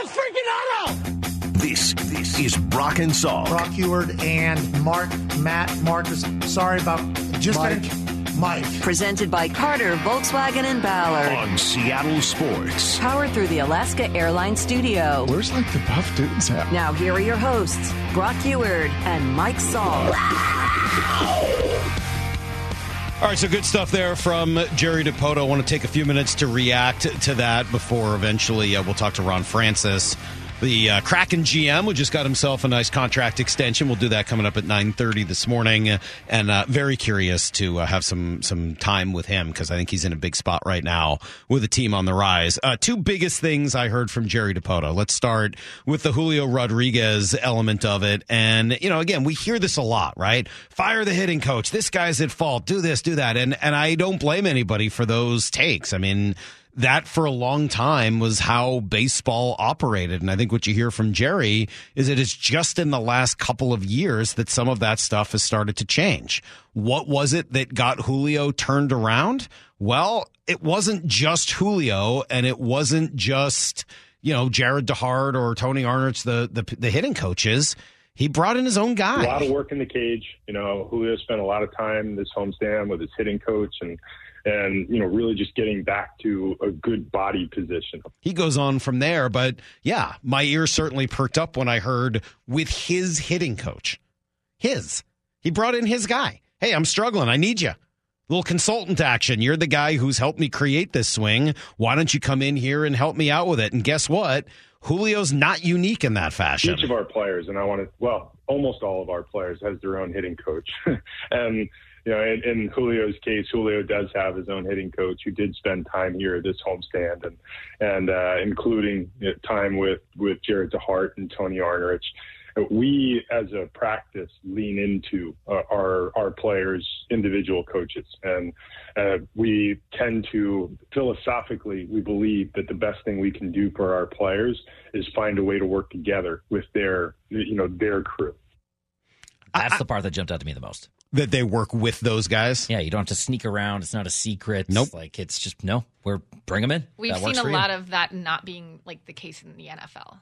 his freaking auto! This this is Brock and Salk. Brock Huard and Mark, Matt, Marcus. Sorry about just Mike. Mike. Presented by Carter, Volkswagen, and Ballard. on Seattle Sports. Powered through the Alaska Airlines Studio. Where's like the buff dudes at? Now, here are your hosts, Brock Huard and Mike Salk. All right, so good stuff there from Jerry Dipoto. I want to take a few minutes to react to that before eventually uh, we'll talk to Ron Francis. The uh, Kraken GM who just got himself a nice contract extension. We'll do that coming up at nine thirty this morning, and uh, very curious to uh, have some some time with him because I think he's in a big spot right now with a team on the rise. Uh, two biggest things I heard from Jerry Dipoto. Let's start with the Julio Rodriguez element of it, and you know, again, we hear this a lot, right? Fire the hitting coach. This guy's at fault. Do this, do that, and and I don't blame anybody for those takes. I mean that for a long time was how baseball operated. And I think what you hear from Jerry is that it's just in the last couple of years that some of that stuff has started to change. What was it that got Julio turned around? Well, it wasn't just Julio and it wasn't just, you know, Jarret DeHart or Tony Arnerich, the, the, the hitting coaches. He brought in his own guy. A lot of work in the cage. You know, Julio spent a lot of time this homestand with his hitting coach and and you know really just getting back to a good body position. He goes on from there, but yeah, my ears certainly perked up when I heard with his hitting coach. His. He brought in his guy. Hey, I'm struggling. I need you. Little consultant action. You're the guy who's helped me create this swing. Why don't you come in here and help me out with it? And guess what? Julio's not unique in that fashion. Each of our players, and I want to, well, almost all of our players has their own hitting coach. and, you know, in, in Julio's case, Julio does have his own hitting coach who did spend time here at this homestand and, and, uh, including you know, time with, with Jarret DeHart and Tony Arnerich. We, as a practice, lean into uh, our our players' individual coaches, and uh, we tend to philosophically we believe that the best thing we can do for our players is find a way to work together with their you know their crew. That's the part that jumped out to me the most. That they work with those guys. Yeah, you don't have to sneak around. It's not a secret. Nope. Like it's just no. We're bring them in. We've That seen a for you. lot of that not being like the case in the NFL.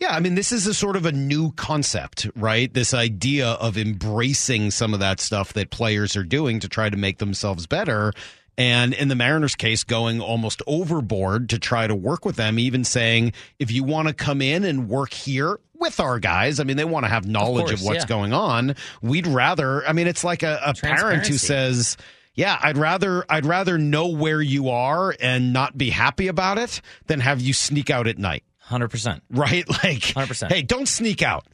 Yeah, I mean, this is a sort of a new concept, right? This idea of embracing some of that stuff that players are doing to try to make themselves better. And in the Mariners case, going almost overboard to try to work with them, even saying, if you want to come in and work here with our guys, I mean, they want to have knowledge of, course, what's yeah. going on. We'd rather, I mean, it's like a, a parent who says, yeah, I'd rather I'd rather know where you are and not be happy about it than have you sneak out at night Hundred percent. right? Like, 100%. hey, don't sneak out.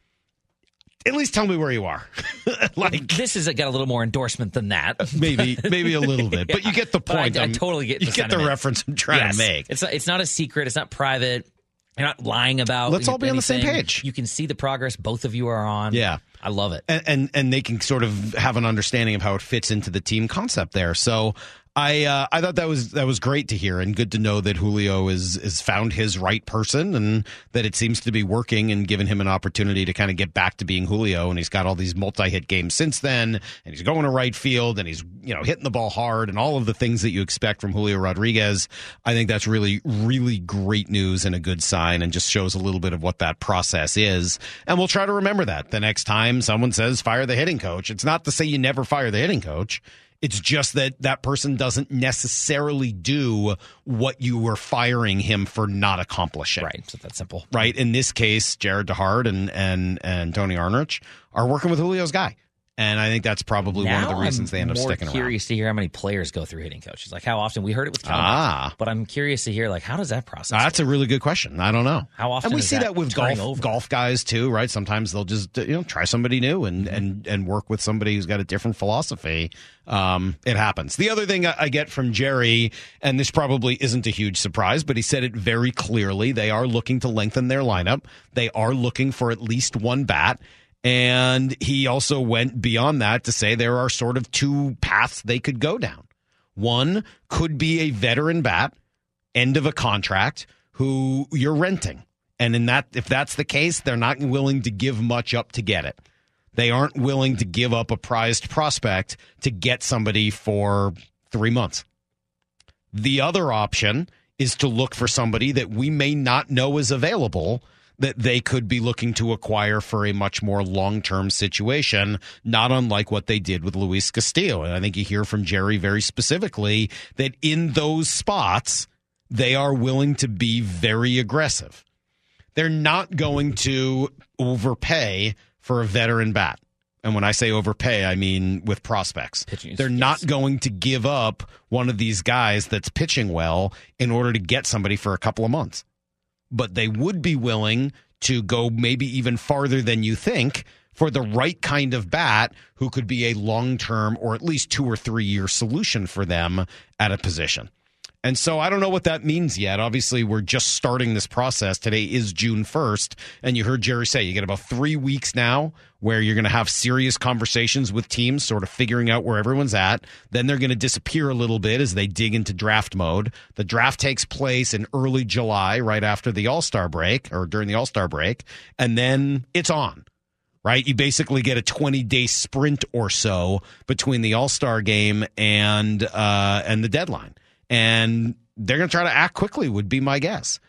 At least tell me where you are. like, This has got a little more endorsement than that. Uh, maybe, maybe a little bit, but you get the point. I I'm- totally get you the get the reference I'm trying Yes. to make. It's not, it's not a secret. It's not private. You're not lying about. Let's all be on the same page. You can see the progress both of you are on. Yeah. I love it. and, and and they can sort of have an understanding of how it fits into the team concept there. So I uh, I thought that was that was great to hear and good to know that Julio is is found his right person and that it seems to be working and given him an opportunity to kind of get back to being Julio and he's got all these multi-hit games since then and he's going to right field and he's you know hitting the ball hard and all of the things that you expect from Julio Rodriguez. I think that's really really great news and a good sign and just shows a little bit of what that process is. And we'll try to remember that the next time someone says fire the hitting coach. It's not to say you never fire the hitting coach. It's just that that person doesn't necessarily do what you were firing him for not accomplishing. Right. So that's simple. Right. In this case, Jarret DeHart and and and Tony Arnerich are working with Julio's guy, and I think that's probably one of the reasons I'm they end up sticking around. curious to hear how many players go through hitting coaches. Like how often we heard it with Kelvin, Ah. but I'm curious to hear like how does that process? That's a really good question. I don't know. How often And we see that that with golf over? golf guys too, right? Sometimes they'll just you know try somebody new and Mm-hmm. and and work with somebody who's got a different philosophy. Um, it happens. The other thing I get from Jerry, and this probably isn't a huge surprise, but he said it very clearly. They are looking to lengthen their lineup. They are looking for at least one bat. And he also went beyond that to say there are sort of two paths they could go down. One could be a veteran bat, end of a contract, who you're renting. And in that, if that's the case, they're not willing to give much up to get it. They aren't willing to give up a prized prospect to get somebody for three months. The other option is to look for somebody that we may not know is available that they could be looking to acquire for a much more long term situation, not unlike what they did with Luis Castillo. And I think you hear from Jerry very specifically that in those spots, they are willing to be very aggressive. They're not going to overpay for a veteran bat. And when I say overpay, I mean with prospects. Pitching, They're yes. not going to give up one of these guys that's pitching well in order to get somebody for a couple of months. But they would be willing to go maybe even farther than you think for the right kind of bat who could be a long term or at least two or three year solution for them at a position. And so I don't know what that means yet. Obviously, we're just starting this process. Today is June 1st. And you heard Jerry say you get about three weeks now where you're going to have serious conversations with teams, sort of figuring out where everyone's at. Then they're going to disappear a little bit as they dig into draft mode. The draft takes place in early July, right after the All Star break or during the All Star break. And then it's on right? You basically get a 20 day sprint or so between the All Star game and uh, and the deadline, and they're going to try to act quickly. Would be my guess.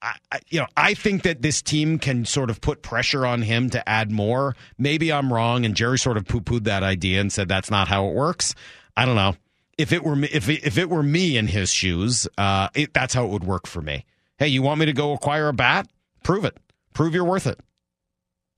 I, you know, I think that this team can sort of put pressure on him to add more. Maybe I'm wrong, and Jerry sort of poo pooed that idea and said that's not how it works. I don't know. If it were me, if it, if it were me in his shoes, uh, it, that's how it would work for me. Hey, you want me to go acquire a bat? Prove it. Prove you're worth it.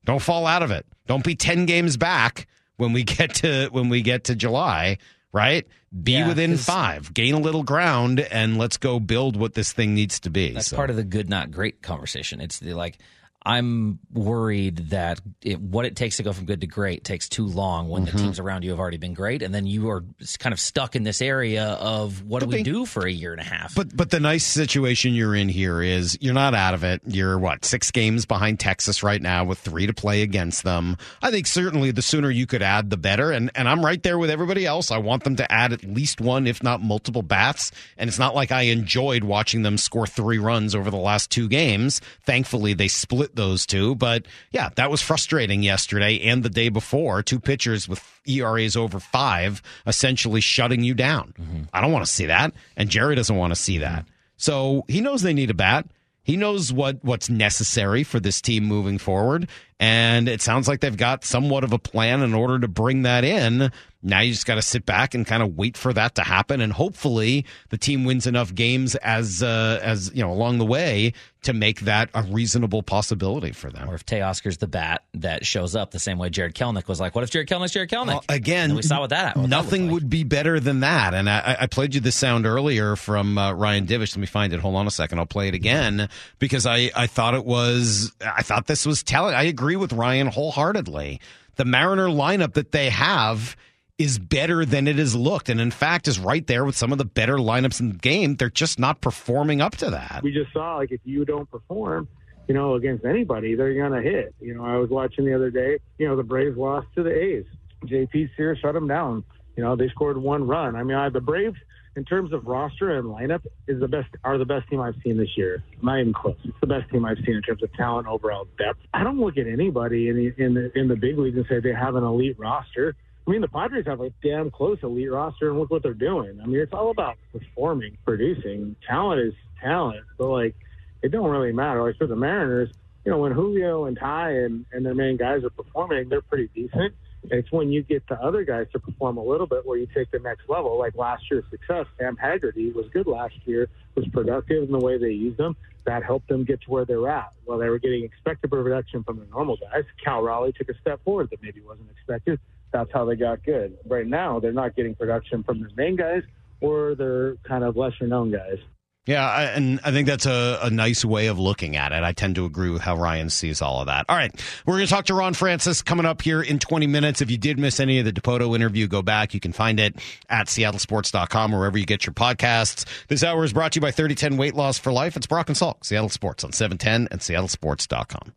Don't fall out of it. Don't be 10 games back when we get to when we get to July, right? Be Yeah, within 5. Gain a little ground and let's go build what this thing needs to be. That's So- part of the good, not great conversation. It's the like, I'm worried that it, what it takes to go from good to great takes too long when Mm-hmm. the teams around you have already been great, and then you are kind of stuck in this area of what do we be. do for a year and a half? But but the nice situation you're in here is you're not out of it. You're what six games behind Texas right now with three to play against them. I think certainly the sooner you could add, the better. And and I'm right there with everybody else. I want them to add at least one, if not multiple bats. And it's not like I enjoyed watching them score three runs over the last two games. Thankfully, they split those two. But yeah, that was frustrating yesterday and the day before. Two pitchers with ERAs over five, essentially shutting you down. Mm-hmm. I don't want to see that, and Jerry doesn't want to see that. So he knows they need a bat. He knows what what's necessary for this team moving forward, and it sounds like they've got somewhat of a plan in order to bring that in. Now you just got to sit back and kind of wait for that to happen, and hopefully the team wins enough games as uh, as you know along the way to make that a reasonable possibility for them. or if Teoscar's the bat that shows up the same way Jarred Kelenic was like, what if Jarred Kelenic's Jarred Kelenic? Well, again, we saw what that. What that nothing looked like. would be better than that. And I, I played you the sound earlier from uh, Ryan Divish. Let me find it. Hold on a second. I'll play it again because I, I thought it was. I thought this was telling. I agree with Ryan wholeheartedly. The Mariner lineup that they have is better than it has looked, and in fact, is right there with some of the better lineups in the game. They're just not performing up to that. we just saw like if you don't perform, you know, against anybody, they're gonna hit. You know, I was watching the other day. You know, the Braves lost to the A's. JP Sears shut them down. You know, they scored one run. I mean, I, the Braves, in terms of roster and lineup, is the best are the best team I've seen this year. Not even close. It's the best team I've seen in terms of talent, overall depth. I don't look at anybody in the in the in the big leagues and say they have an elite roster. I mean, the Padres have a damn close elite roster, and look what they're doing. I mean, it's all about performing, producing. Talent is talent, but like, it don't really matter. Like for the Mariners, you know, when Julio and Ty and, and their main guys are performing, they're pretty decent. It's when you get the other guys to perform a little bit where you take the next level. Like last year's success, Sam Haggerty was good last year, was productive in the way they used them. That helped them get to where they're at. Well, they were getting expected production from the normal guys. Cal Raleigh took a step forward that maybe wasn't expected. That's how they got good. Right now, they're not getting production from their main guys or their kind of lesser known guys. Yeah, I, and I think that's a, a nice way of looking at it. I tend to agree with how Ryan sees all of that. All right, we're going to talk to Ron Francis coming up here in 20 minutes. If you did miss any of the Dipoto interview, go back. You can find it at seattlesports.com or wherever you get your podcasts. This hour is brought to you by 3010 Weight Loss for Life. It's Brock and Salk, Seattle Sports on 710 and seattlesports.com.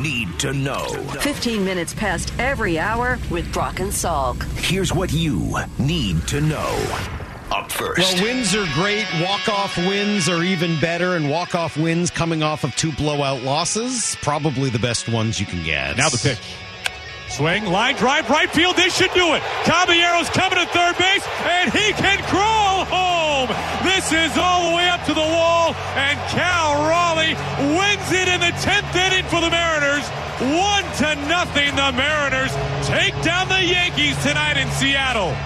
Need to know. 15 minutes past every hour with Brock and Salk. Here's what you need to know. Up first. Well, wins are great. Walk-off wins are even better, and walk-off wins coming off of two blowout losses, probably the best ones you can get. Now the pitch. Swing, line drive, right field. This should do it. Caballero's coming to third base, and he can crawl home. This is all the way up to the wall, and Cal Raleigh wins it in the 10th inning for the Mariners. One to nothing, the Mariners take down the Yankees tonight in Seattle.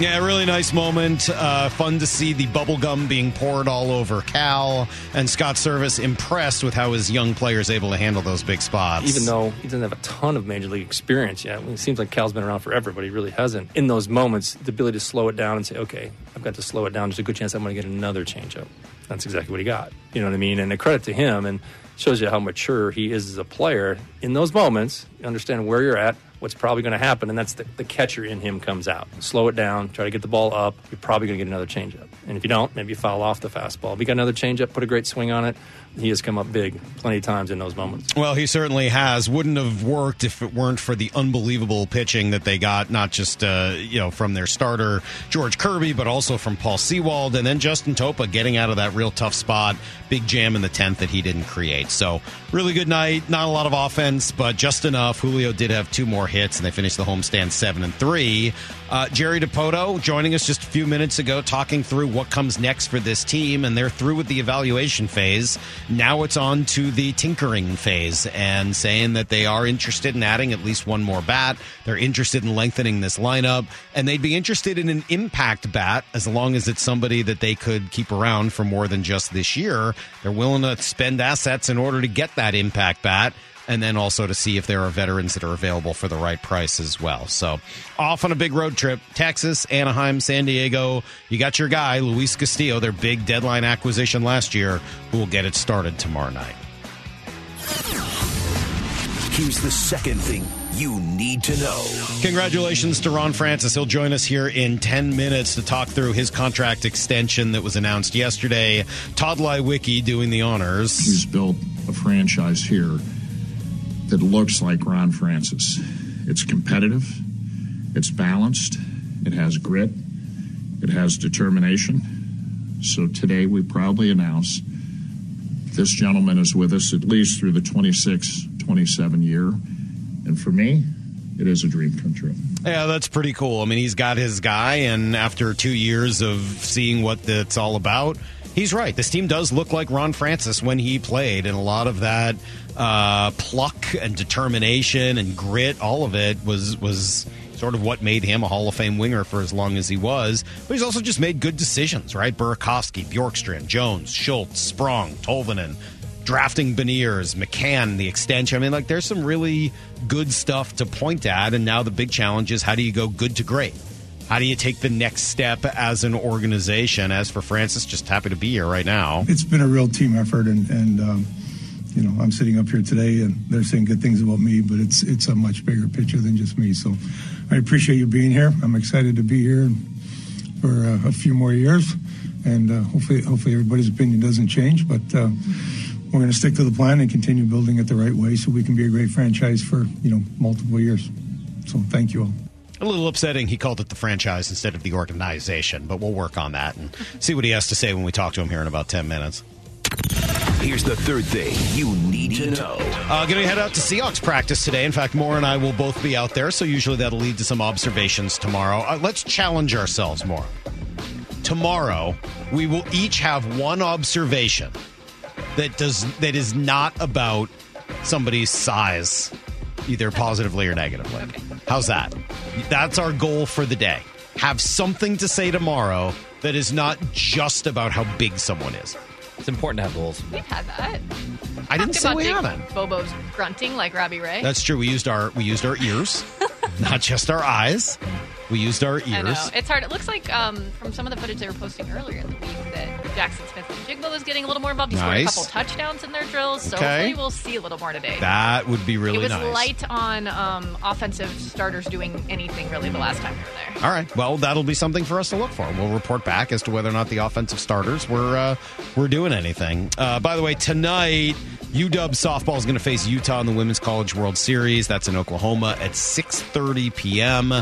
Yeah, really nice moment. Uh, fun to see the bubble gum being poured all over Cal. And Scott Servais impressed with how his young players able to handle those big spots. Even though he doesn't have a ton of major league experience yet, I mean, it seems like Cal's been around forever, but he really hasn't. In those moments, the ability to slow it down and say, okay, I've got to slow it down. There's a good chance I'm going to get another changeup. That's exactly what he got. You know what I mean? And a credit to him and shows you how mature he is as a player. In those moments, understand where you're at, what's probably going to happen, and that's the, the catcher in him comes out. Slow it down, try to get the ball up. You're probably going to get another changeup. And if you don't, maybe you foul off the fastball. If you got another changeup, put a great swing on it. He has come up big plenty of times in those moments. Well, he certainly has. Wouldn't have worked if it weren't for the unbelievable pitching that they got, not just uh, you know from their starter George Kirby, but also from Paul Sewald, and then Justin Topa getting out of that real tough spot, big jam in the tenth that he didn't create. So really good night. Not a lot of offense, but just enough. Julio did have two more hits, and they finished the homestand seven and three. Uh, Jerry Dipoto joining us just a few minutes ago, talking through what comes next for this team, and they're through with the evaluation phase. Now it's on to the tinkering phase, and saying that they are interested in adding at least one more bat. They're interested in lengthening this lineup, and they'd be interested in an impact bat as long as it's somebody that they could keep around for more than just this year. They're willing to spend assets in order to get that impact bat and then also to see if there are veterans that are available for the right price as well. So, off on a big road trip Texas, Anaheim, San Diego. You got your guy, Luis Castillo, their big deadline acquisition last year, who will get it started tomorrow night. Here's the second thing you need to know. Congratulations to Ron Francis. He'll join us here in 10 minutes to talk through his contract extension that was announced yesterday. Tod Leiweke doing the honors. He's built a franchise here that looks like Ron Francis. It's competitive, it's balanced, it has grit, it has determination. So today we proudly announce this gentleman is with us at least through the 26 27 year. And for me, it is a dream come true. Yeah, that's pretty cool. I mean, he's got his guy, and after two years of seeing what it's all about, he's right. This team does look like Ron Francis when he played, and a lot of that uh, pluck and determination and grit, all of it was was sort of what made him a Hall of Fame winger for as long as he was. But he's also just made good decisions, right? Burakovsky, Bjorkstrand, Jones, Schultz, Sprong, Tolvanen, drafting Beniers, McCann, the extension. I mean, like, there's some really good stuff to point at. And now the big challenge is how do you go good to great? How do you take the next step as an organization? As for Francis, just happy to be here right now. It's been a real team effort, and, and um, you know, I'm sitting up here today, and they're saying good things about me, but it's it's a much bigger picture than just me. So, I appreciate you being here. I'm excited to be here for uh, a few more years, and uh, hopefully, hopefully everybody's opinion doesn't change. But uh, we're going to stick to the plan and continue building it the right way, so we can be a great franchise for you know multiple years. So, thank you all. A little upsetting he called it the franchise instead of the organization, but we'll work on that and see what he has to say when we talk to him here in about 10 minutes. Here's the third thing you need to know. Uh, going to head out to Seahawks practice today. In fact, Moore and I will both be out there, so usually that'll lead to some observations tomorrow. Uh, let's challenge ourselves more. Tomorrow, we will each have one observation that does that is not about somebody's size, either positively or negatively. Okay. How's that? That's our goal for the day. Have something to say tomorrow that is not just about how big someone is. It's important to have goals. We've had that. I didn't Talked say about we Jake haven't. Bobo's grunting like Robbie Ray. That's true. We used our we used our ears, not just our eyes. We used our I know. ears. It's hard. It looks like um, from some of the footage they were posting earlier in the week that Jackson Smith and Jigba was getting a little more involved. He scored a Nice. couple touchdowns in their drills, so Okay. hopefully we'll see a little more today. That would be really nice. it was nice. light on um, offensive starters doing anything really the last time they were there. All right. Well, that'll be something for us to look for. We'll report back as to whether or not the offensive starters were uh, were doing anything. Uh, by the way, tonight UW softball is going to face Utah in the Women's College World Series. That's in Oklahoma at 6:30 p.m.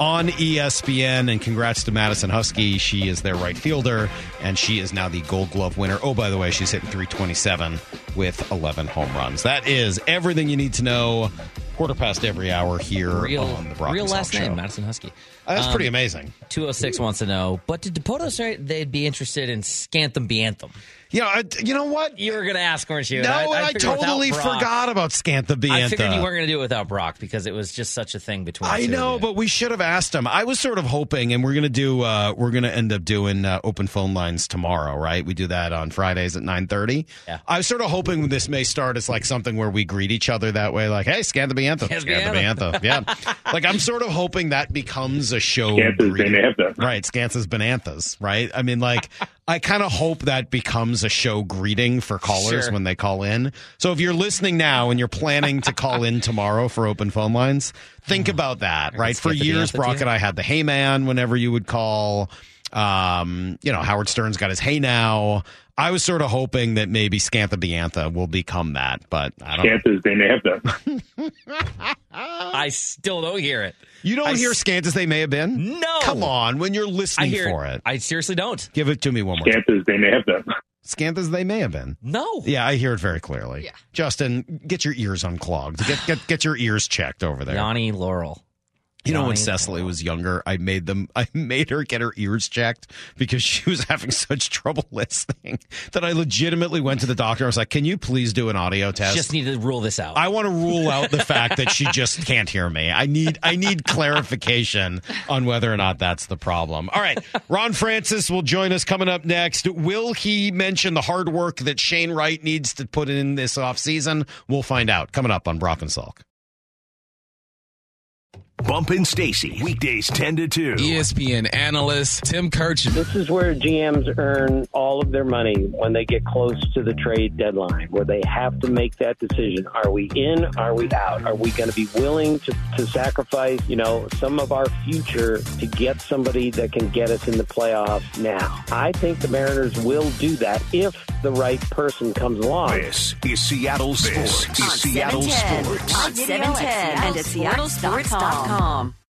on ESPN. And congrats to Madison Huskey. She is their right fielder, and she is now the Gold Glove winner. Oh, by the way, she's hitting 327 with 11 home runs. That is everything you need to know. Quarter past every hour here Real, on the Brock real last Show. name, Madison Huskey. Uh, That's Um, pretty amazing. 206 wants to know, but did Dipoto say they'd be interested in Scantham Beantham? Yeah, I, you know what? You were going to ask, weren't you? No, And and I, totally Brock- forgot about Scantha Biantha. I figured you weren't going to do it without Brock because it was just such a thing between. the I know, but we should have asked him. I was sort of hoping, and we're gonna do. Uh, we're gonna end up doing uh, open phone lines tomorrow, right? We do that on Fridays at nine thirty. Yeah. I was sort of hoping this may start as like something where we greet each other that way, like, "Hey, Scantha Biantha, Scantha Scantha Biantha." Yeah, like I'm sort of hoping that becomes a show. Scantha's greeting. Banantha. right? Scantha's Bananthas, right? I mean, like. I kind of hope that becomes a show greeting for callers Sure. when they call in. So if you're listening now and you're planning to call in tomorrow for open phone lines, think about that, right? For years, Brock and I had the Hey Man whenever you would call. Um, you know, Howard Stern's got his Hey Now. I was sort of hoping that maybe Scantha Biantha will become that, but I don't know. Scantha's Banantha. I still don't hear it. You don't I hear s- Scant as they may have been? No. Come on, when you're I listening hear for it. I seriously don't. Give it to me one more time. Scantha's Banantha. Scant as they may have been. No. Yeah, I hear it very clearly. Yeah. Justin, get your ears unclogged. Get get get your ears checked over there. Yanny Laurel. You know, when Cecily was younger, I made them. I made her get her ears checked because she was having such trouble listening that I legitimately went to the doctor. I was like, "Can you please do an audio test?" Just need to rule this out. I want to rule out the fact that she just can't hear me. I need I need clarification on whether or not that's the problem. All right, Ron Francis will join us coming up next. Will he mention the hard work that Shane Wright needs to put in this offseason? We'll find out coming up on Brock and Salk. Bump and Stacy, weekdays 10 to 2. ESPN analyst Tim Kurkjian. This is where GMs earn all of their money when they get close to the trade deadline, where they have to make that decision. Are we in? Are we out? Are we going to be willing to, to sacrifice, you know, some of our future to get somebody that can get us in the playoffs now? I think the Mariners will do that if the right person comes along. This is Seattle Sports. On Is Seattle 710, Sports. On 710 and at seattlesports.com. Talk.com.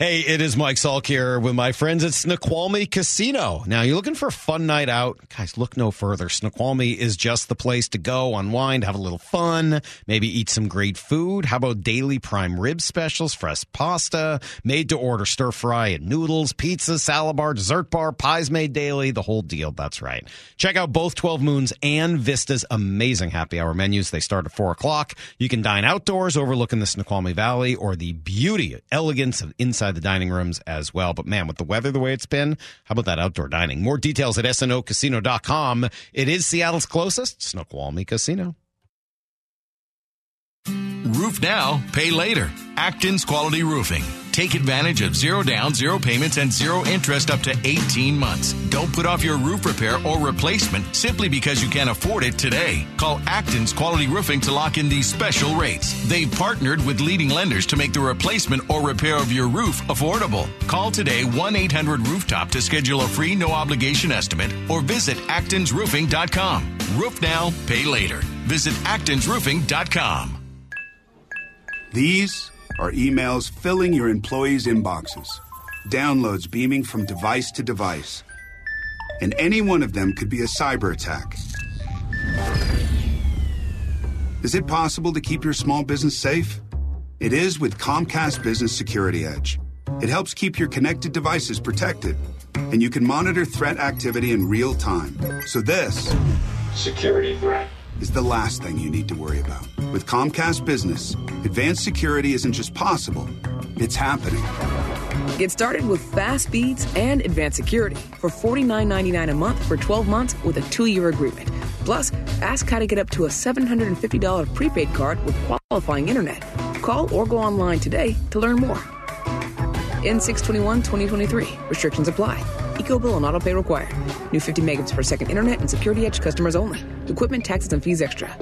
Hey, it is Mike Salk here with my friends at Snoqualmie Casino. Now, you're looking for a fun night out? Guys, look no further. Snoqualmie is just the place to go, unwind, have a little fun, maybe eat some great food. How about daily prime rib specials, fresh pasta, made to order stir fry and noodles, pizza, salad bar, dessert bar, pies made daily, the whole deal. That's right. Check out both 12 Moons and Vista's amazing happy hour menus. They start at 4 o'clock. You can dine outdoors overlooking the Snoqualmie Valley or the beauty, elegance of inside the dining rooms as well. But man, with the weather the way it's been, how about that outdoor dining? More details at snocasino.com. It is Seattle's closest Snoqualmie Casino. Roof now, pay later. Acton's Quality Roofing. Take advantage of zero down, zero payments, and zero interest up to 18 months. Don't put off your roof repair or replacement simply because you can't afford it today. Call Acton's Quality Roofing to lock in these special rates. They've partnered with leading lenders to make the replacement or repair of your roof affordable. Call today 1 800 Rooftop to schedule a free no obligation estimate or visit actonsroofing.com. Roof now, pay later. Visit actonsroofing.com. These are emails filling your employees' inboxes, downloads beaming from device to device. And any one of them could be a cyber attack. Is it possible to keep your small business safe? It is with Comcast Business Security Edge. It helps keep your connected devices protected, and you can monitor threat activity in real time. So this security threat is the last thing you need to worry about. With Comcast Business, advanced security isn't just possible, it's happening. Get started with fast speeds and advanced security for $49.99 a month for 12 months with a two year agreement. Plus, ask how to get up to a $750 prepaid card with qualifying internet. Call or go online today to learn more. N621 2023. Restrictions apply. EcoBill and autopay required. New 50 megabits per second internet and security edge customers only. Equipment, taxes, and fees extra.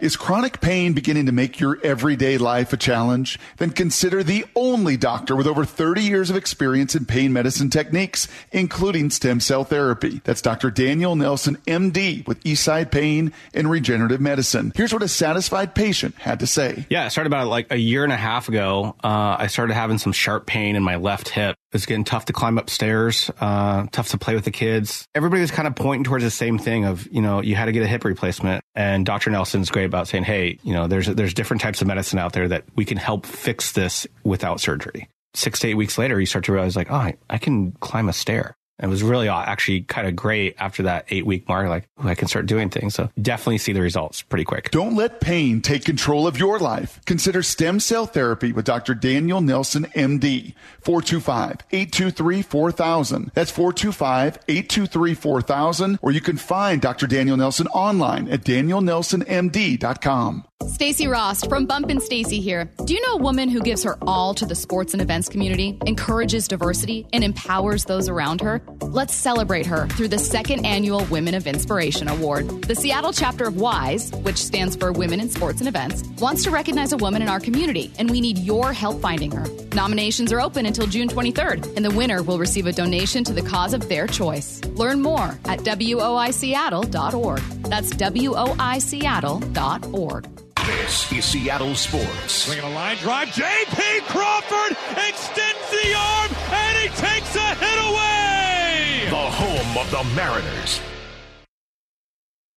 Is chronic pain beginning to make your everyday life a challenge? Then consider the only doctor with over 30 years of experience in pain medicine techniques, including stem cell therapy. That's Dr. Daniel Nelson, MD, with Eastside Pain and Regenerative Medicine. Here's what a satisfied patient had to say. Yeah, I started about like a year and a half ago. Uh, I started having some sharp pain in my left hip. It's getting tough to climb upstairs, uh, tough to play with the kids. Everybody was kind of pointing towards the same thing of, you know, you had to get a hip replacement. And Dr. Nelson's great about saying, hey, you know, there's, there's different types of medicine out there that we can help fix this without surgery. Six to eight weeks later, you start to realize like, oh, I, I can climb a stair. It was really uh, actually kind of great after that eight week mark. Like, I can start doing things. So definitely see the results pretty quick. Don't let pain take control of your life. Consider stem cell therapy with Dr. Daniel Nelson, MD. 425-823-4000. That's 425-823-4000. Or you can find Dr. Daniel Nelson online at danielnelsonmd.com. Stacy Rost from Bump and Stacy here. Do you know a woman who gives her all to the sports and events community, encourages diversity, and empowers those around her? Let's celebrate her through the second annual Women of Inspiration Award. The Seattle chapter of WISE, which stands for Women in Sports and Events, wants to recognize a woman in our community, and we need your help finding her. Nominations are open until June 23rd, and the winner will receive a donation to the cause of their choice. Learn more at woiseattle.org. That's woiseattle.org. This is Seattle Sports. Swinging a line drive. J.P. Crawford extends the arm and he takes a hit away. The home of the Mariners.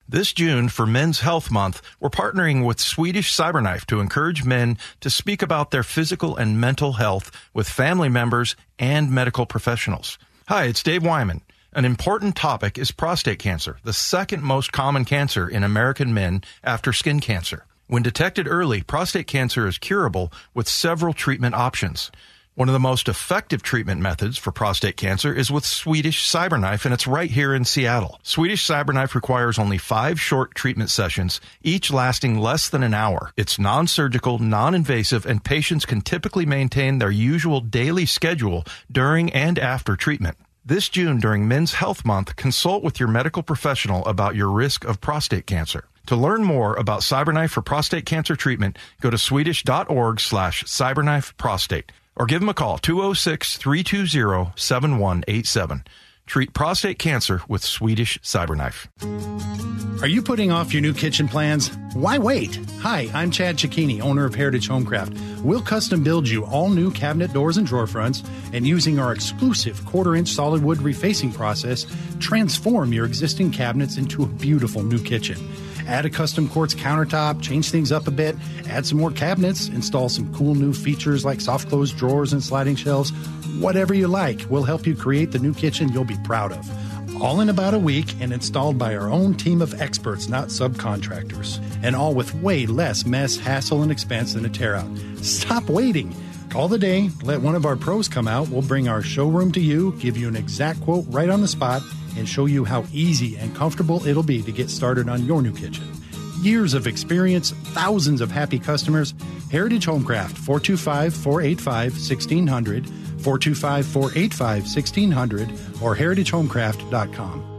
This June, for Men's Health Month, we're partnering with Swedish Cyberknife to encourage men to speak about their physical and mental health with family members and medical professionals. Hi, it's Dave Wyman. An important topic is prostate cancer, the second most common cancer in American men after skin cancer. When detected early, prostate cancer is curable with several treatment options. One of the most effective treatment methods for prostate cancer is with Swedish Cyberknife, and it's right here in Seattle. Swedish Cyberknife requires only five short treatment sessions, each lasting less than an hour. It's non surgical, non invasive, and patients can typically maintain their usual daily schedule during and after treatment. This June, during Men's Health Month, consult with your medical professional about your risk of prostate cancer. To learn more about CyberKnife for prostate cancer treatment, go to swedish.org slash cyberknife prostate or give them a call 206-320-7187. Treat prostate cancer with Swedish CyberKnife. Are you putting off your new kitchen plans? Why wait? Hi, I'm Chad Cicchini, owner of Heritage Homecraft. We'll custom build you all new cabinet doors and drawer fronts, and using our exclusive quarter inch solid wood refacing process, transform your existing cabinets into a beautiful new kitchen. Add a custom quartz countertop, change things up a bit, add some more cabinets, install some cool new features like soft close drawers and sliding shelves. Whatever you like, we'll help you create the new kitchen you'll be proud of. All in about a week and installed by our own team of experts, not subcontractors. And all with way less mess, hassle, and expense than a tear out. Stop waiting. Call the day, let one of our pros come out. We'll bring our showroom to you, give you an exact quote right on the spot, and show you how easy and comfortable it'll be to get started on your new kitchen. Years of experience, thousands of happy customers. Heritage Homecraft, 425 485 1600, 425 485 1600, or heritagehomecraft.com.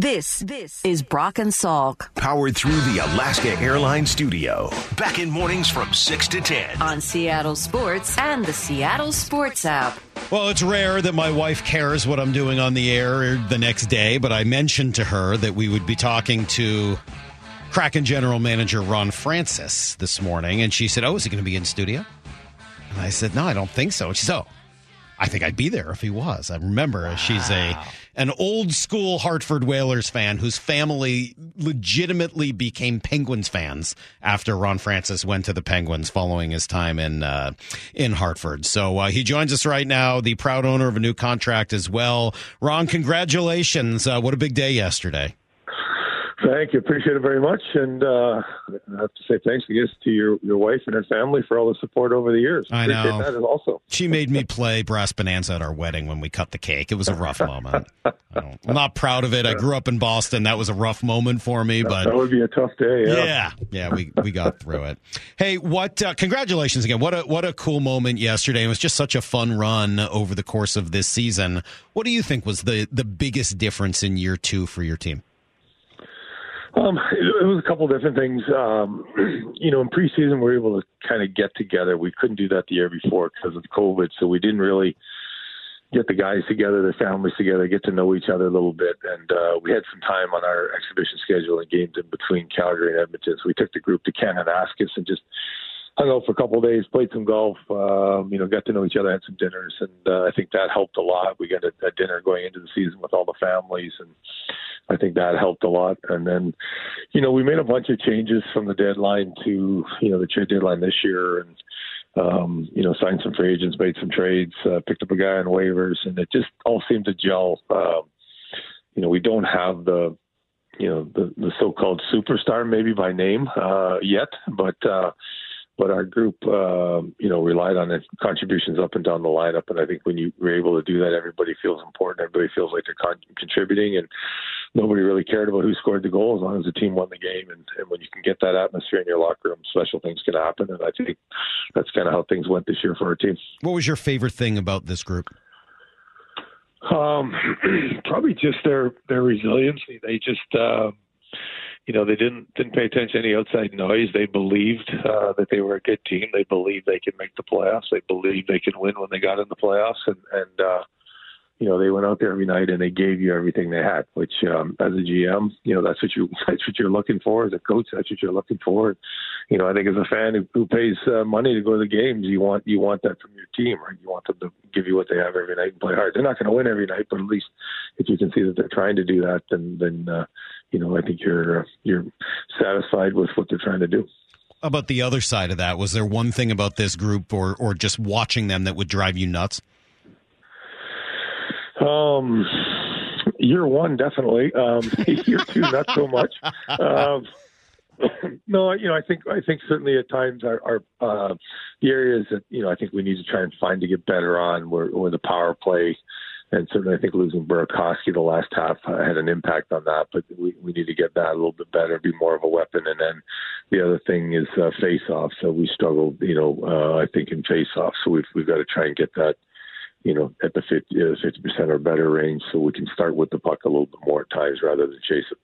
This, this is Brock and Salk. Powered through the Alaska Airlines studio. Back in mornings from 6 to 10. On Seattle Sports and the Seattle Sports app. Well, it's rare that my wife cares what I'm doing on the air the next day, but I mentioned to her that we would be talking to Kraken general manager Ron Francis this morning, and she said, "Oh, is he going to be in studio?" And I said, "No, I don't think so." And she said, "Oh, I think I'd be there if he was." I remember wow. she's a an old school Hartford Whalers fan whose family legitimately became Penguins fans after Ron Francis went to the Penguins following his time in uh, in Hartford. So uh, he joins us right now, the proud owner of a new contract as well. Ron, congratulations! Uh, what a big day yesterday. Thank you. Appreciate it very much. And uh, I have to say thanks, I guess, to your, your wife and her family for all the support over the years. I Appreciate know. that also. She made me play Brass Bonanza at our wedding when we cut the cake. It was a rough moment. I'm not proud of it. I grew up in Boston. That was a rough moment for me, but that would be a tough day. Yeah, yeah, yeah we, we got through it. Hey, what? Uh, congratulations again. What a what a cool moment yesterday. It was just such a fun run over the course of this season. What do you think was the the biggest difference in year two for your team? Um, it, it was a couple different things. Um, you know, in preseason, we were able to kind of get together. We couldn't do that the year before because of COVID, so we didn't really get the guys together, their families together, get to know each other a little bit. And uh, we had some time on our exhibition schedule and games in between Calgary and Edmonton. So we took the group to Kananaskis and just hung out for a couple of days, played some golf, um, you know, got to know each other, had some dinners, and uh, I think that helped a lot. We got a, a dinner going into the season with all the families, and I think that helped a lot. And then, you know, we made a bunch of changes from the deadline to you know the trade deadline this year, and um, you know, signed some free agents, made some trades, uh, picked up a guy on waivers, and it just all seemed to gel. Um, you know, we don't have the you know the the so-called superstar maybe by name uh, yet, but uh, but our group uh, you know relied on contributions up and down the lineup, and I think when you were able to do that, everybody feels important. Everybody feels like they're con- contributing, and nobody really cared about who scored the goal as long as the team won the game. And, and when you can get that atmosphere in your locker room, special things can happen. And I think that's kind of how things went this year for our team. What was your favorite thing about this group? Um, probably just their their resilience. They just, uh, you know, they didn't didn't pay attention to any outside noise. They believed uh, that they were a good team. They believed they could make the playoffs. They believed they could win when they got in the playoffs. And and uh, you know, they went out there every night and they gave you everything they had. Which, um, as a GM, you know, that's what you that's what you're looking for. As a coach, that's what you're looking for. You know, I think as a fan who, who pays uh, money to go to the games, you want you want that from your team, right? You want them to give you what they have every night and play hard. They're not going to win every night, but at least if you can see that they're trying to do that, then then uh, you know, I think you're you're satisfied with what they're trying to do about the other side of that was there one thing about this group or or just watching them that would drive you nuts um, year one, definitely. Um, year two, not so much. Um, no, you know, I think I think certainly at times our, our uh, the areas that you know I think we need to try and find to get better on were, were the power play, and certainly I think losing Burakovsky the last half uh, had an impact on that. But we we need to get that a little bit better, be more of a weapon. And then the other thing is uh, face off. So we struggled, you know, uh, I think in face off. So we've we've got to try and get that you know, at the 50, percent or better range, so we can start with the puck a little bit more at times rather than chase it.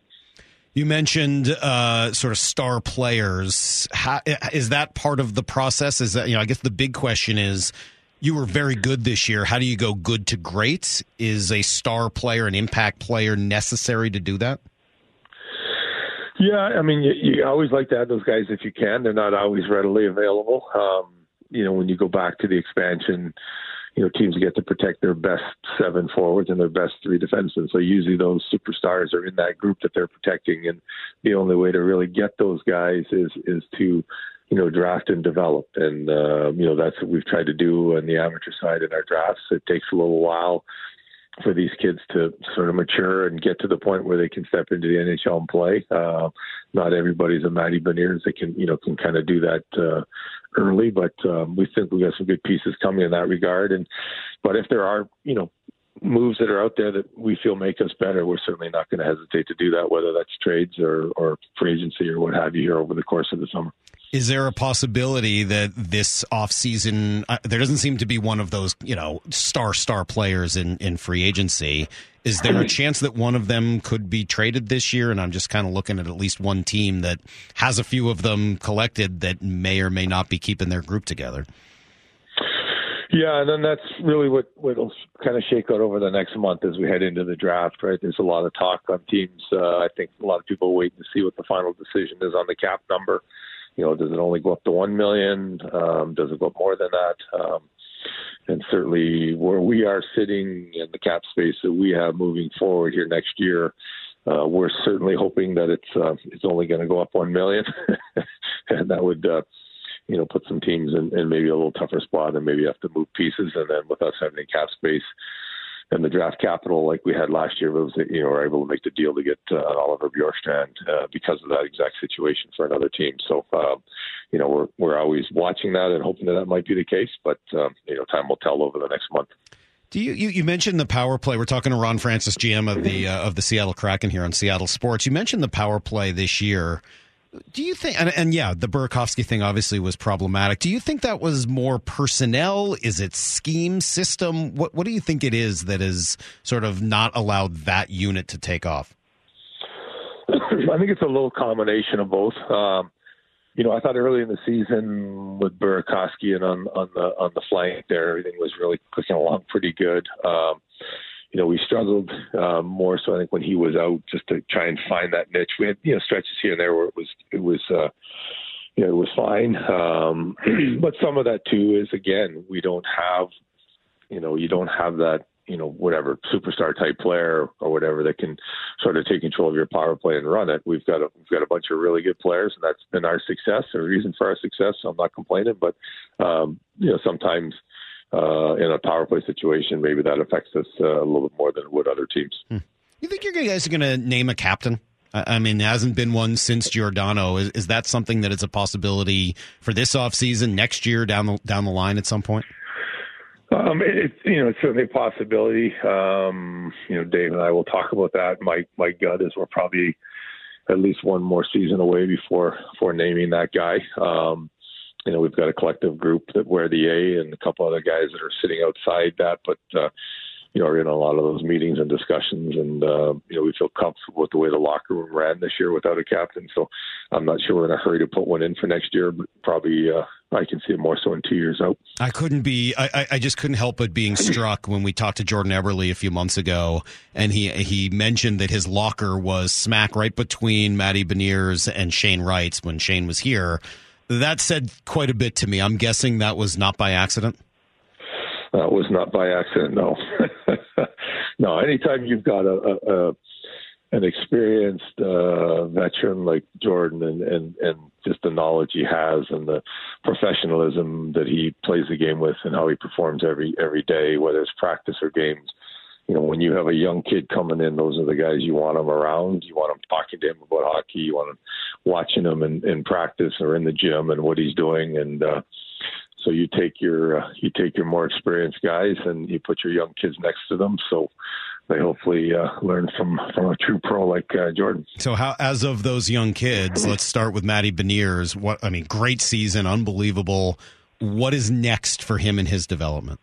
You mentioned uh, sort of star players. How, is that part of the process? Is that you know? I guess the big question is, you were very good this year. How do you go good to great? Is a star player, an impact player, necessary to do that? Yeah, I mean, you, you always like to have those guys if you can. They're not always readily available. Um, you know, when you go back to the expansion you know, teams get to protect their best seven forwards and their best three defensemen. So usually those superstars are in that group that they're protecting, and the only way to really get those guys is is to you know, draft and develop. And, uh, you know, that's what we've tried to do on the amateur side in our drafts. It takes a little while for these kids to sort of mature and get to the point where they can step into the NHL and play. Uh, not everybody's a Matty Beniers that can, you know, can kind of do that uh, early, but um, we think we got some good pieces coming in that regard. And but if there are, you know, moves that are out there that we feel make us better, we're certainly not going to hesitate to do that, whether that's trades or or free agency or what have you here over the course of the summer. Is there a possibility that this offseason, uh, there doesn't seem to be one of those, you know, star star players in, in free agency? Is there a chance that one of them could be traded this year? And I'm just kind of looking at at least one team that has a few of them collected that may or may not be keeping their group together. Yeah, and then that's really what what'll kind of shake out over the next month as we head into the draft. Right, there's a lot of talk on teams. Uh, I think a lot of people are waiting to see what the final decision is on the cap number you know, does it only go up to one million? Um, does it go up more than that? Um, and certainly, where we are sitting in the cap space that we have moving forward here next year, uh, we're certainly hoping that it's uh, it's only going to go up one million, and that would. Uh, you know, put some teams in, in maybe a little tougher spot and maybe have to move pieces. And then with us having cap space, and the draft capital like we had last year was you know were able to make the deal to get uh, Oliver Bjorkstrand uh, because of that exact situation for another team. So um, you know we're we're always watching that and hoping that that might be the case, but um, you know time will tell over the next month. Do you, you, you mentioned the power play? We're talking to Ron Francis, GM of the uh, of the Seattle Kraken here on Seattle Sports. You mentioned the power play this year do you think and, and, yeah the burakovsky thing obviously was problematic. Do you think that was more personnel? Is it scheme system? What what do you think it is that is sort of not allowed that unit to take off? I think it's a little combination of both. Um, you know i thought early in the season with burakovsky and on on the on the flank there everything was really clicking along pretty good. Um, you know, we struggled um, more so I think when he was out just to try and find that niche. We had you know stretches here and there where it was it was uh, you know, it was fine. Um, but some of that too is again, we don't have, you know, you don't have that, you know, whatever superstar type player or whatever that can sort of take control of your power play and run it. We've got a we've got a bunch of really good players, and that's been our success, or reason for our success. So I'm not complaining, but um, you know, sometimes. Uh, in a power play situation, maybe that affects us uh, a little bit more than it would other teams. Hmm. You think you guys are going to name a captain? I mean, there hasn't been one since Giordano. Is, is that something that is a possibility for this offseason, next year, down the down the line at some point? Um, it's you know it's certainly a possibility. Um, you know, Dave and I will talk about that. My my gut is we're probably at least one more season away before before naming that guy. Um, you know, we've got a collective group that wear the A and a couple other guys that are sitting outside that, but uh, you know, are in a lot of those meetings and discussions, and uh, you know, we feel comfortable with the way the locker room ran this year without a captain. So I'm not sure we're in a hurry to put one in for next year, but probably uh, I can see it more so in two years out. I couldn't be. I, I just couldn't help but being struck when we talked to Jordan Eberle a few months ago, and he he mentioned that his locker was smack right between Matty Beniers and Shane Wrights when Shane was here. That said quite a bit to me. I'm guessing that was not by accident. That was not by accident. No, no. Anytime you've got a, a, a an experienced uh, veteran like Jordan and, and and just the knowledge he has and the professionalism that he plays the game with and how he performs every every day, whether it's practice or games. You know, when you have a young kid coming in, those are the guys you want them around. You want them talking to him about hockey. You want them watching him in, in practice or in the gym and what he's doing. And uh, so you take your uh, you take your more experienced guys and you put your young kids next to them. So they hopefully uh, learn from from a true pro like uh, Jordan. So, how as of those young kids, let's start with Matty Beniers. What I mean, great season, unbelievable. What is next for him in his development?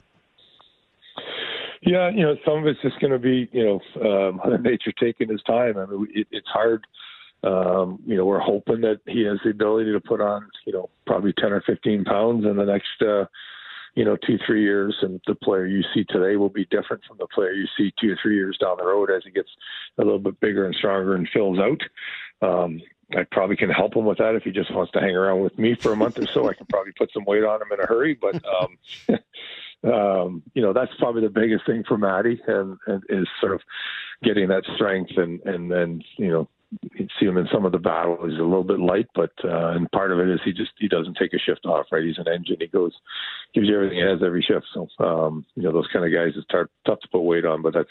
Yeah, you know, some of it's just going to be, you know, um, Nature taking his time. I mean, it, it's hard um, you know, we're hoping that he has the ability to put on, you know, probably 10 or 15 pounds in the next, uh, you know, two, three years. And the player you see today will be different from the player you see two or three years down the road as he gets a little bit bigger and stronger and fills out. Um, I probably can help him with that if he just wants to hang around with me for a month or so. I can probably put some weight on him in a hurry, but um, um, you know that's probably the biggest thing for Matty and, and is sort of getting that strength and and then you know you see him in some of the battles. He's a little bit light, but uh, and part of it is he just he doesn't take a shift off. Right, he's an engine. He goes, gives you everything he has every shift. So um, you know those kind of guys. It's tough, tough to put weight on, but that's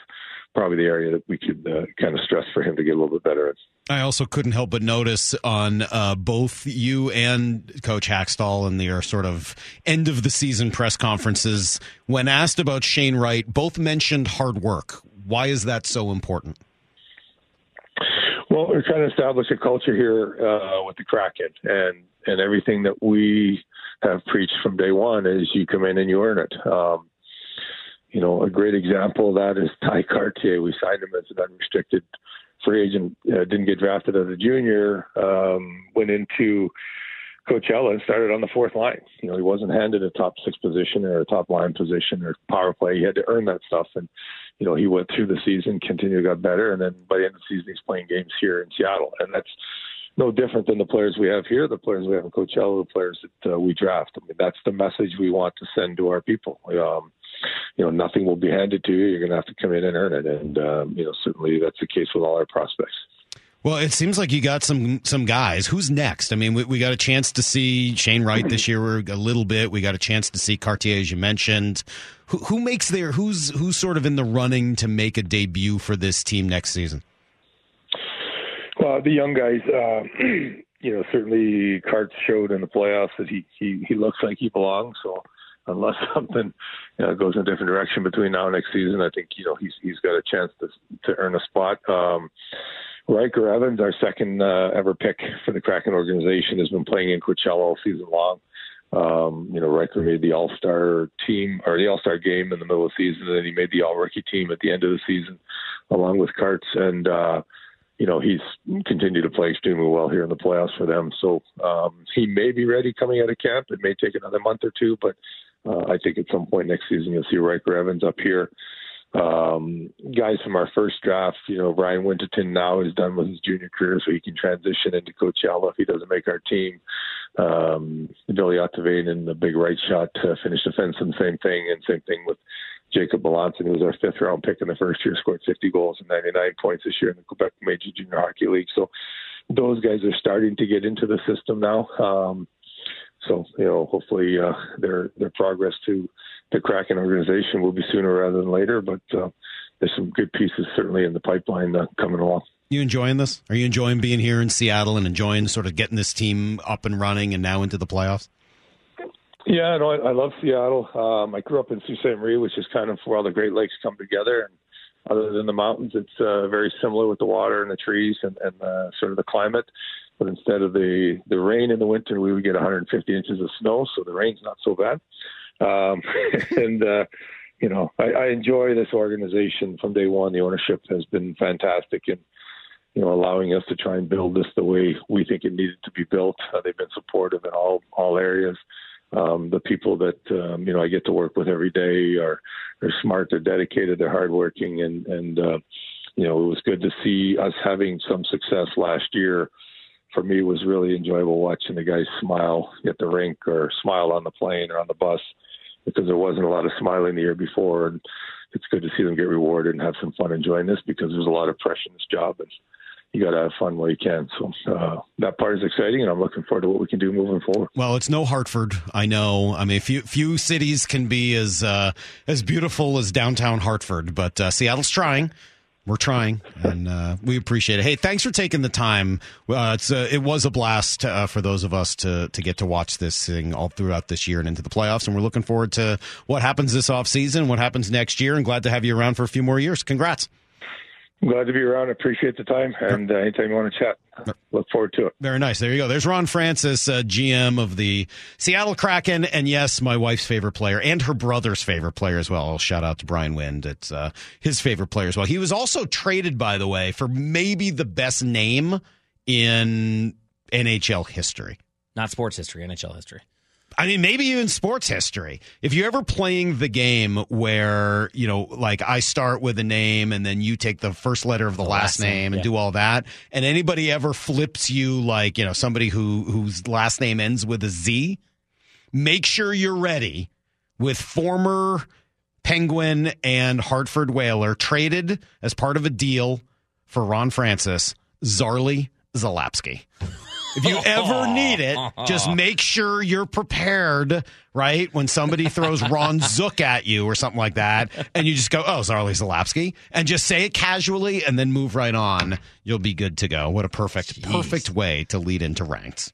probably the area that we could uh, kind of stress for him to get a little bit better at. I also couldn't help but notice on uh, both you and Coach Hakstol in their sort of end of the season press conferences, when asked about Shane Wright, both mentioned hard work. Why is that so important? Well, we're trying to establish a culture here uh, with the Kraken, and and everything that we have preached from day one is you come in and you earn it. Um, you know, a great example of that is Tye Kartye. We signed him as an unrestricted free agent, uh, didn't get drafted as a junior, um, went into Coachella and started on the fourth line. You know, he wasn't handed a top six position or a top line position or power play. He had to earn that stuff. And, you know, he went through the season, continued, to got better. And then by the end of the season, he's playing games here in Seattle. And that's no different than the players we have here, the players we have in Coachella, the players that uh, we draft. I mean, that's the message we want to send to our people. Um, you know, nothing will be handed to you. You're going to have to come in and earn it. And, um, you know, certainly that's the case with all our prospects. Well, it seems like you got some some guys. Who's next? I mean, we, we got a chance to see Shane Wright this year a little bit. We got a chance to see Kartye, as you mentioned. Who, who makes their who's who's sort of in the running to make a debut for this team next season? Well, the young guys, uh, you know, certainly Cart showed in the playoffs that he he he looks like he belongs. So unless something you know, goes in a different direction between now and next season, I think you know he's he's got a chance to to earn a spot. Um, Ryker Evans, our second uh, ever pick for the Kraken organization, has been playing in Coachella all season long. Um, you know, Ryker made the All Star team or the All Star game in the middle of the season, and then he made the All Rookie team at the end of the season, along with Karts. And uh, you know, he's continued to play extremely well here in the playoffs for them. So um, he may be ready coming out of camp. It may take another month or two, but uh, I think at some point next season you'll see Ryker Evans up here um, guys from our first draft. You know, Ryan Winterton now is done with his junior career, so he can transition into Coachella if he doesn't make our team. Um, Ville Ottavainen the big right shot to Finnish defenseman, same thing, and same thing with Jacob Melanson, who was our fifth round pick in the first year, scored 50 goals and 99 points this year in the Quebec Major Junior Hockey League. So those guys are starting to get into the system now. Um, so you know, hopefully uh, their their progress to the Kraken organization will be sooner rather than later. But uh, there's some good pieces certainly in the pipeline uh, coming along. You enjoying this? Are you enjoying being here in Seattle and enjoying sort of getting this team up and running and now into the playoffs? Yeah, no, I, I love Seattle. Um, I grew up in Sault Ste. Marie, which is kind of where all the Great Lakes come together. And other than the mountains, it's uh, very similar with the water and the trees and, and uh, sort of the climate. But instead of the the rain in the winter, we would get 150 inches of snow, so the rain's not so bad. Um, and uh, you know, I, I enjoy this organization from day one. The ownership has been fantastic, and you know, allowing us to try and build this the way we think it needed to be built. Uh, they've been supportive in all all areas. Um, the people that um, you know I get to work with every day are are smart, they're dedicated, they're hardworking, and and uh, you know it was good to see us having some success last year for me was really enjoyable watching the guys smile at the rink or smile on the plane or on the bus because there wasn't a lot of smiling the year before and it's good to see them get rewarded and have some fun enjoying this because there's a lot of pressure in this job and you got to have fun while you can. So uh, that part is exciting, and I'm looking forward to what we can do moving forward. Well, it's no Hartford, I know. I mean, few few cities can be as uh, as beautiful as downtown Hartford, but uh, Seattle's trying we're trying, and uh, we appreciate it. Hey, thanks for taking the time. Uh, it's a, it was a blast uh, for those of us to to get to watch this thing all throughout this year and into the playoffs, and we're looking forward to what happens this off season, what happens next year, and glad to have you around for a few more years. Congrats. Glad to be around. Appreciate the time, and uh, anytime you want to chat, look forward to it. Very nice. There you go. There's Ron Francis, uh, GM of the Seattle Kraken, and yes, my wife's favorite player and her brother's favorite player as well. I'll shout out to Brian Wind. It's uh, his favorite player as well. He was also traded, by the way, for maybe the best name in NHL history. Not sports history, NHL history. I mean, maybe even sports history. If you're ever playing the game where, you know, like I start with a name and then you take the first letter of the, the last, last, name, name and yeah. do all that, and anybody ever flips you like, you know, somebody who whose last name ends with a Z, make sure you're ready with former Penguin and Hartford Whaler traded as part of a deal for Ron Francis, Zarley Zalapski. If you ever need it, just make sure you're prepared, right? When somebody throws Ron Zook at you or something like that, and you just go, oh, Zarley Zalapski, and just say it casually and then move right on, you'll be good to go. What a perfect, Jeez. perfect way to lead into ranks.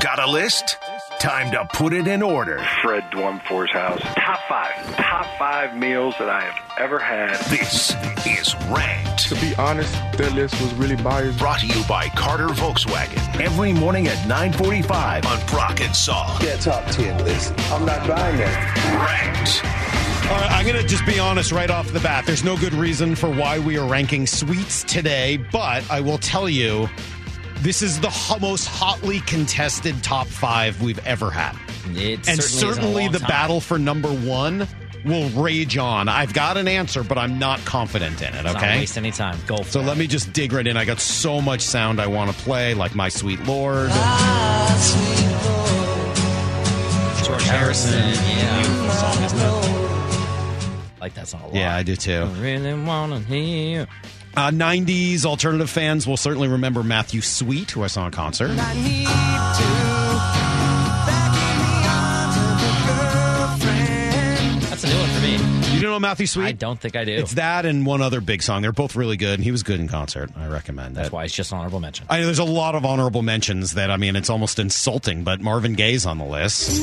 Got a list? Time to put it in order. Fred Dwumfor's house. Top five. Top five meals that I have ever had. This is Ranked. To be honest, that list was really biased. Brought to you by Carter Volkswagen. Every morning at 945 on Brock and Salk. Yeah, top 10 list. I'm not buying that. Ranked. All right, I'm going to just be honest right off the bat. There's no good reason for why we are ranking sweets today, but I will tell you this is the most hotly contested top five we've ever had. It and certainly, certainly the time. battle for number one will rage on. I've got an answer, but I'm not confident in it. Let's okay, not waste any time. Go. so it. let me just dig right in. I got so much sound I want to play, like "My Sweet Lord," George Harrison. Yeah, song, isn't it? like that song a lot. Yeah, I do too. I really wanna hear. Uh, 90s alternative fans will certainly remember Matthew Sweet, who I saw in concert. That's a new one for me. You don't know Matthew Sweet? I don't think I do. It's that and one other big song. They're both really good, and he was good in concert. I recommend that. That's why it's just honorable mention. I know there's a lot of honorable mentions that, I mean, it's almost insulting, but Marvin Gaye's on the list.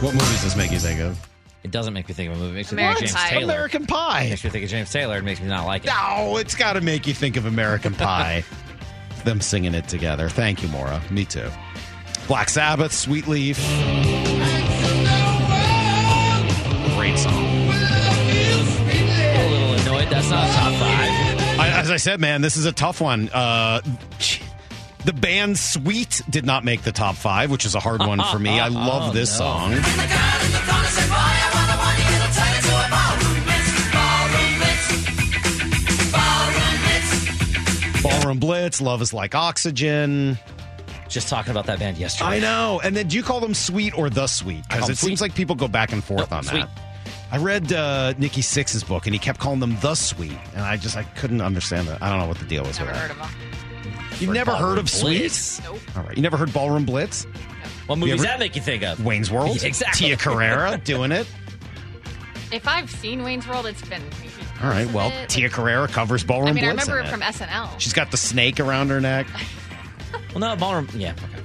What movies does this make you think of? It doesn't make me think of a movie. It makes me American think of James Pie. Taylor. American Pie. It makes me think of James Taylor. It makes me not like it. No, it's got to make you think of American Pie. Them singing it together. Thank you, Maura. Me too. Black Sabbath, Sweet Leaf. Great song. a little annoyed. That's not a top five. I, as I said, man, this is a tough one. Uh, The band Sweet did not make the top five, which is a hard one for me. I love Oh, this no. song. Ballroom Blitz, Love is Like Oxygen. Just talking about that band yesterday. I know. And then do you call them Sweet or The Sweet? Because them it seems like people go back and forth No, on Sweet. that. I read uh, Nikki Sixx's book, and he kept calling them The Sweet, and I just I couldn't understand that. I don't know what the deal is with that. You've Heard never heard of Sweet? Blitz. Nope. All right. You never heard Ballroom Blitz? What You movies ever- that make you think of? Wayne's World? Exactly. Tia Carrere doing it? If I've seen Wayne's World, it's been. Maybe All right. Well, it. Tia Carrere covers Ballroom I mean, I Blitz. remember in it from SNL. She's got the snake around her neck. Well, no, ballroom. Yeah. Okay.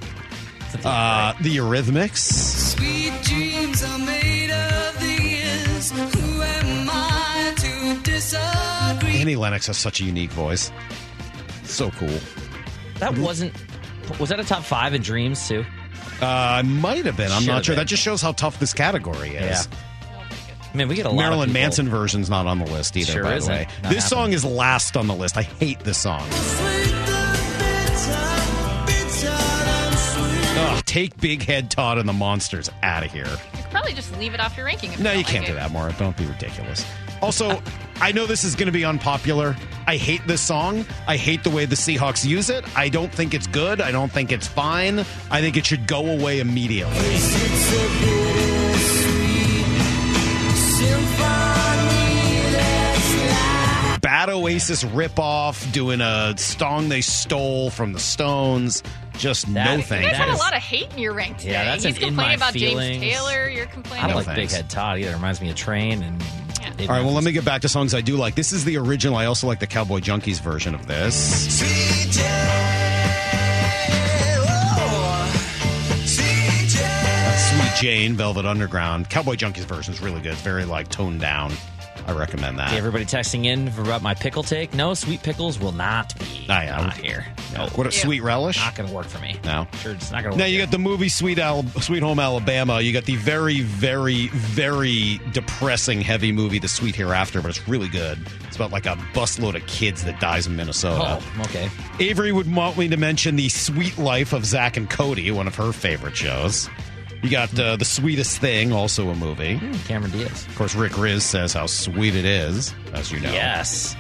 It's a theme, Uh, the Eurythmics. Sweet dreams are made of these. Who am I to disagree? Annie Lennox has such a unique voice. So cool. That wasn't. Was that a top five in Dreams too? Uh, might have been. I'm Should not sure. been. That just shows how tough this category is. I mean, we get a lot. Marilyn of Manson version's not on the list either, Sure by isn't. the way. Not this song is last on the list. I hate this song. Ugh, take Big Head Todd and the Monsters out of here. You could probably just leave it off your ranking. If No, you, you don't can't like do it. that, Maura. Don't be ridiculous. Also, I know this is going to be unpopular. I hate this song. I hate the way the Seahawks use it. I don't think it's good. I don't think it's fine. I think it should go away immediately. Bad Oasis ripoff doing a song they stole from the Stones. Just no thanks. You thank guys had you. a lot of hate in your rank today. Yeah, that's He's an in complaining my about feelings. James Taylor. You're I complaining. don't No like Big. Head Todd either. It reminds me of Train and. Dave All right, well, Matthews. let me get back to songs I do like. This is the original. I also like the Cowboy Junkies version of this. That's Sweet Jane, Velvet Underground. Cowboy Junkies version is really good. It's very like toned down. I recommend that. Okay, everybody texting in for about my pickle take. No, sweet pickles will not be Ah, yeah. not here. No, What a sweet relish? not going to work for me. No. Sure, it's not going to work. Now you here. got the movie Sweet Al- Sweet Home Alabama. You got the very, very, very depressing, heavy movie The Sweet Hereafter, but it's really good. It's about like a busload of kids that dies in Minnesota. Oh, okay. Avery would want me to mention the Sweet Life of Zach and Cody, one of her favorite shows. You got uh, the Sweetest Thing, also a movie. Cameron Diaz. Of course, Rick Rizzs says how sweet it is, as you know. Yes.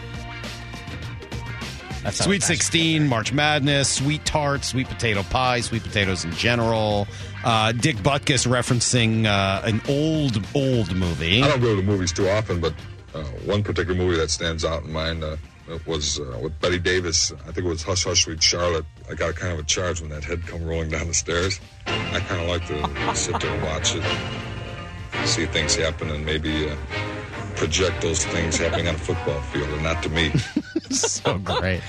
That's Sweet 16, March Madness, Sweet Tart, Sweet Potato Pie, Sweet Potatoes in general. Uh, Dick Butkus referencing uh, an old, old movie. I don't go to movies too often, but uh, one particular movie that stands out in mind uh, it was uh, with Bette Davis. I think it was Hush Hush Sweet Charlotte. I got kind of a charge when that head come rolling down the stairs. I kind of like to sit there and watch it, see things happen, and maybe uh, project those things happening on a football field, and not to me. so great.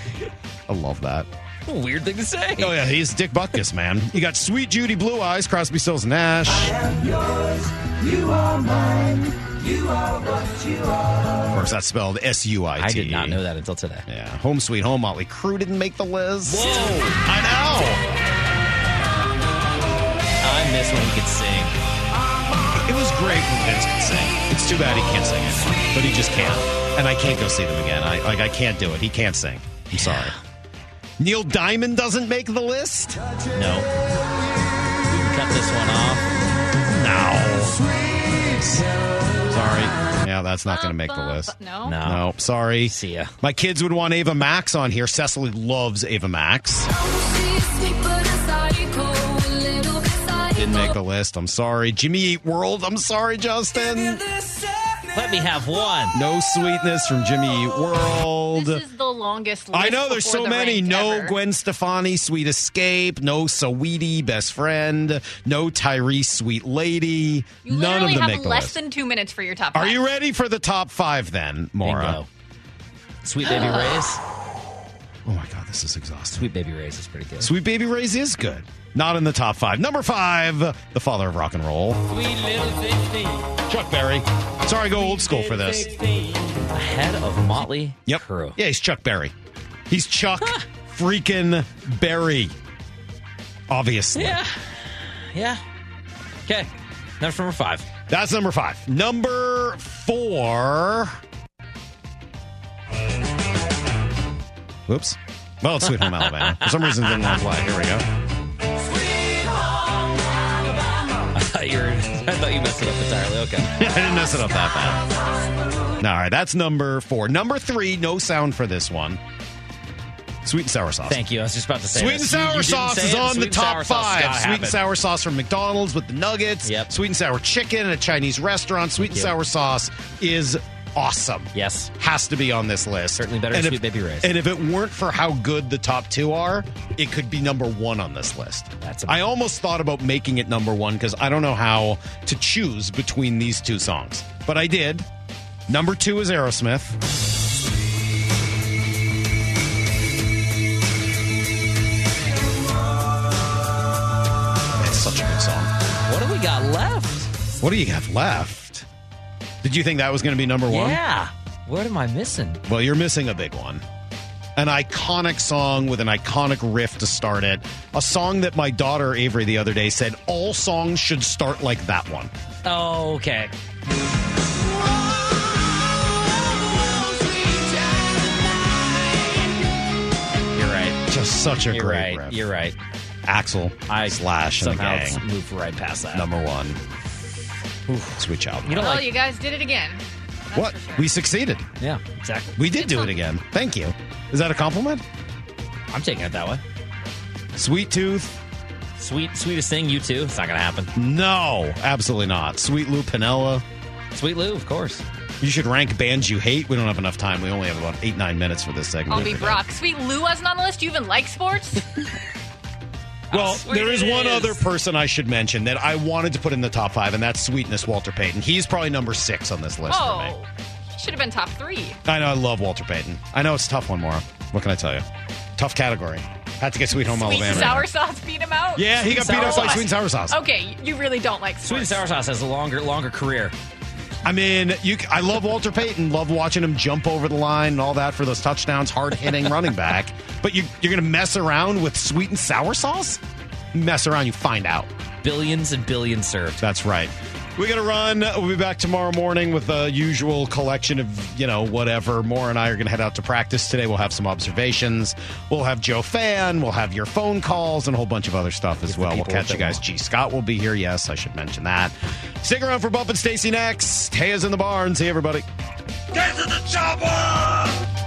I love that. A weird thing to say. Oh, yeah, he's Dick Butkus, man. You got Sweet Judy Blue Eyes, Crosby, Stills, Nash. You are mine. You are what you are. Of course, that's spelled S U I T. I did not know that until today. Yeah. Home Sweet Home, Motley Crue didn't make the list. Whoa. I know! I miss when he could sing. It was great when Vince could sing. It's too bad he can't sing anymore, but he just can't. And I can't go see them again. I like I can't do it. He can't sing. I'm sorry. Neil Diamond doesn't make the list? No. We can cut this one off. No. Sorry. Uh-huh. Yeah, that's not going to make the list. No. No. No, sorry. See ya. My kids would want Ava Max on here. Cecily loves Ava Max. Didn't make the list. I'm sorry. Jimmy Eat World. I'm sorry, Justin. Let me have one. No sweetness from Jimmy Eat oh, World. This is the longest list I know there's so the many. No ever. Gwen Stefani, Sweet Escape. No Saweetie, Best Friend. No Tyrese, Sweet Lady. You None of them have make the less list. than two minutes for your top Are you ready for the top five then, Maura? Bingo. Sweet Baby Ray's. Oh my God, this is exhausting. Sweet Baby Ray's is pretty good. Sweet Baby Ray's is good. Not in the top five. Number five, the father of rock and roll, Sweet little 16. Chuck Berry. Sorry, I go old school for this. Ahead of Motley Yep. Crue. Yeah, he's Chuck Berry. He's Chuck freaking Berry. Obviously. Yeah. Yeah. Okay. That's number five. That's number five. Number four. Whoops. Well, it's Sweet Home Alabama. For some reason, it didn't want to play. Here we go. Thought you were. I thought you messed it up entirely. Okay. I didn't mess it up that bad. All right, that's number four. Number three, no sound for this one. Sweet and sour sauce. Thank you. I was just about to say Sweet and this. You- sour you didn't sauce is it. on Sweet the and sour top sauce five. gotta Sweet and happen. sour sauce from McDonald's with the nuggets. Yep. Sweet and sour chicken at a Chinese restaurant. Sweet and you. sour sauce is awesome. Yes. Has to be on this list. Certainly better and than if, Baby Ray's. And if it weren't for how good the top two are, it could be number one on this list. That's I almost thought about making it number one because I don't know how to choose between these two songs. But I did. Number two is Aerosmith. Such a good song. What do we got left? What do you have left? Did you think that was going to be number one? Yeah. What am I missing? Well, you're missing a big one. An iconic song with an iconic riff to start it. A song that my daughter Avery the other day said all songs should start like that one. Oh, okay. You're right. Just such a You're great right. riff. You're right. Axl, I Slash, and the somehow gang. moved right past that. Number one. Sweet child. You don't Well, like you guys did it again. what? We succeeded. Yeah, exactly. We did do it again. Thank you. Is that a compliment? I'm taking it that way. Sweet Tooth? Sweet, sweetest thing, you too. It's not going to happen. No, absolutely not. Sweet Lou Piniella. Sweet Lou, of course. You should rank bands you hate. We don't have enough time. We only have about eight, nine minutes for this segment. I'll be Brock. Sweet Lou wasn't on the list. You even like sports? Well, Sweet there is it one is. other person I should mention that I wanted to put in the top five, and that's Sweetness Walter Payton. He's probably number six on this list for me. oh, he should have been top three. I know I love Walter Payton. I know it's a tough one, Maura. What can I tell you? Tough category. Had to get Sweet Home Alabama. Sweet Alabama. sour sauce beat him out. Yeah, he got Sweet beat up sour by sweet and sour sauce. Okay, you really don't like Sweet and sports. sour sauce has a longer, longer career. I mean, you. I love Walter Payton. Love watching him jump over the line and all that for those touchdowns. Hard hitting running back. But you, you're going to mess around with sweet and sour sauce? Mess around, you find out. Billions and billions served. That's right. We got to run. We'll be back tomorrow morning with the usual collection of, you know, whatever. Moore and I are going to head out to practice today. We'll have some observations. We'll have Joe Fan. We'll have your phone calls and a whole bunch of other stuff as the well. We'll catch you guys. want. G. Scott will be here. Yes, I should mention that. Stick around for Bump and Stacy next. Taya's in the barn. See everybody. Get to the chopper!